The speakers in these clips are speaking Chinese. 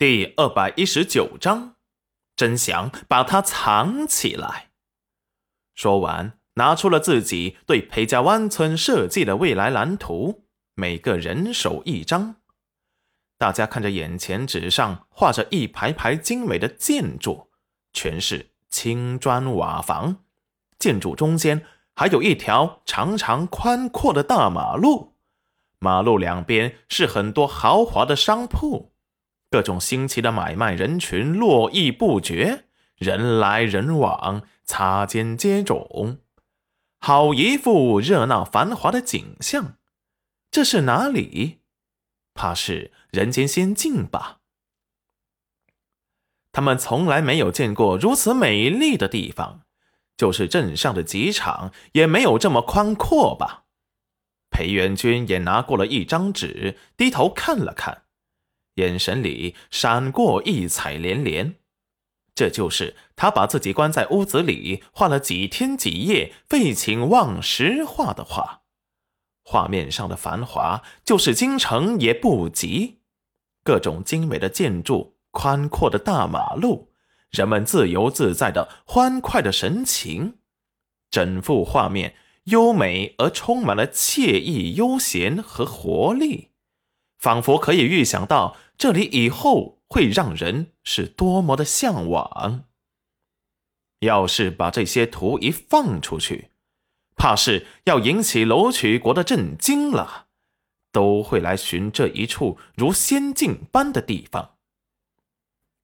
第二百一十九章，真想把它藏起来。说完，拿出了自己对裴家湾村设计的未来蓝图，每个人手一张。大家看着眼前纸上画着一排排精美的建筑，全是青砖瓦房，建筑中间还有一条长长宽阔的大马路，马路两边是很多豪华的商铺。各种新奇的买卖人群络绎不绝，人来人往，擦肩接踵，好一副热闹繁华的景象。这是哪里？怕是人间仙境吧？他们从来没有见过如此美丽的地方，就是镇上的机场也没有这么宽阔吧？裴元君也拿过了一张纸，低头看了看。眼神里闪过异彩连连，这就是他把自己关在屋子里画了几天几夜、废寝忘食画的画。画面上的繁华，就是京城也不及。各种精美的建筑，宽阔的大马路，人们自由自在的欢快的神情，整幅画面优美而充满了惬意、悠闲和活力。仿佛可以预想到这里以后会让人是多么的向往。要是把这些图一放出去，怕是要引起楼曲国的震惊了，都会来寻这一处如仙境般的地方。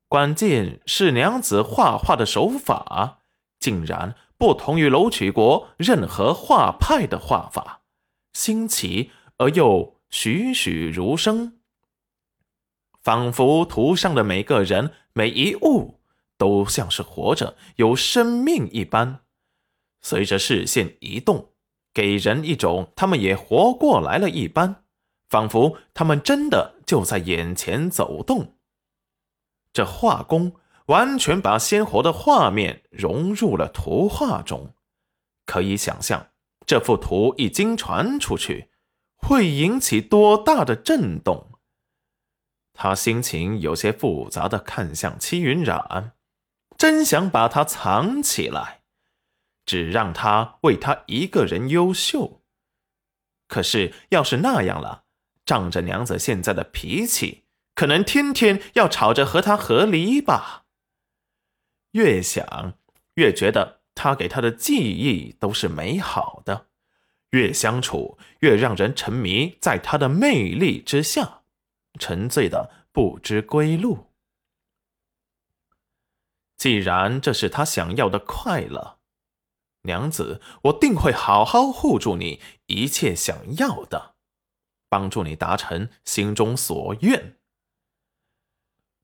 关键是娘子画画的手法，竟然不同于楼曲国任何画派的画法，新奇而又。栩栩如生，仿佛图上的每个人、每一物都像是活着、有生命一般，随着视线移动，给人一种他们也活过来了一般，仿佛他们真的就在眼前走动。这画工完全把鲜活的画面融入了图画中，可以想象，这幅图一经传出去。会引起多大的震动？他心情有些复杂的看向戚云染，真想把他藏起来，只让他为他一个人优秀。可是要是那样了，仗着娘子现在的脾气，可能天天要吵着和他和离吧。越想越觉得他给他的记忆都是美好的。越相处，越让人沉迷在他的魅力之下，沉醉的不知归路。既然这是他想要的快乐，娘子，我定会好好护住你一切想要的，帮助你达成心中所愿。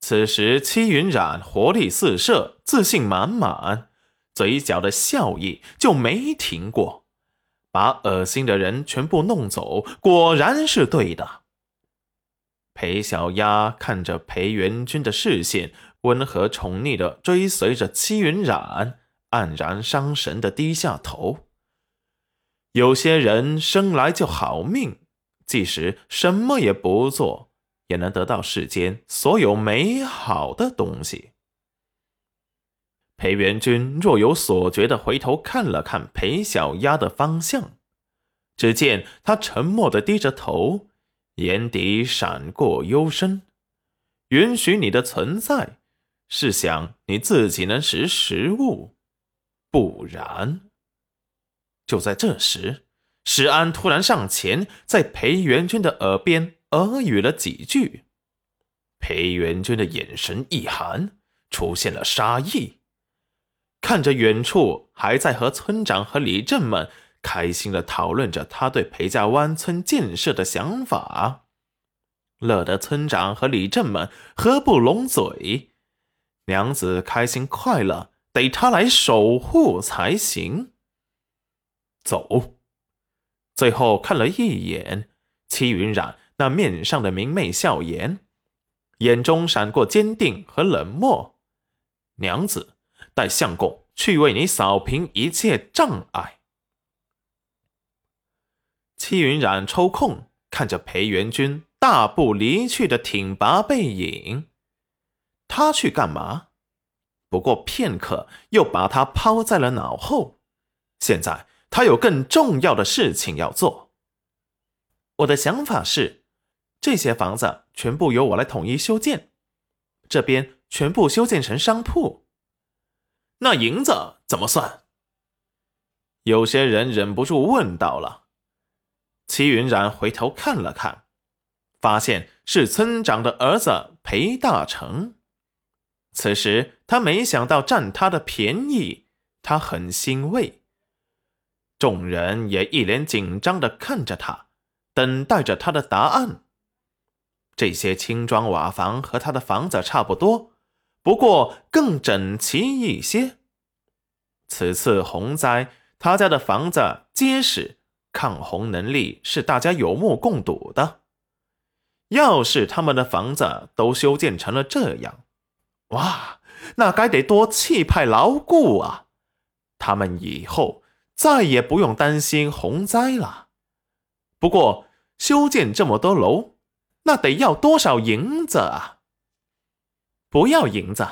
此时，戚云染活力四射，自信满满，嘴角的笑意就没停过。把恶心的人全部弄走，果然是对的。裴小丫看着裴元君的视线，温和宠溺的追随着戚云染，黯然伤神的低下头。有些人生来就好命，即使什么也不做，也能得到世间所有美好的东西。裴元君若有所觉的回头看了看裴小丫的方向，只见他沉默的低着头，眼底闪过幽深。允许你的存在，是想你自己能识时务，不然。就在这时，石安突然上前，在裴元君的耳边耳语了几句。裴元君的眼神一寒，出现了杀意。看着远处还在和村长和里镇们开心的讨论着他对裴家湾村建设的想法，乐得村长和里镇们合不拢嘴。娘子开心快乐，得他来守护才行。走，最后看了一眼戚云染那面上的明媚笑颜，眼中闪过坚定和冷漠。娘子。带相公去为你扫平一切障碍。戚云染抽空看着裴元君大步离去的挺拔背影，他去干嘛？不过片刻，又把他抛在了脑后。现在他有更重要的事情要做。我的想法是，这些房子全部由我来统一修建，这边全部修建成商铺。那银子怎么算？有些人忍不住问到了。齐云然回头看了看，发现是村长的儿子裴大成。此时他没想到占他的便宜，他很欣慰。众人也一脸紧张的看着他，等待着他的答案。这些青砖瓦房和他的房子差不多，不过更整齐一些。此次洪灾，他家的房子结实，抗洪能力是大家有目共睹的。要是他们的房子都修建成了这样，哇，那该得多气派牢固啊！他们以后再也不用担心洪灾了。不过修建这么多楼，那得要多少银子啊？不要银子，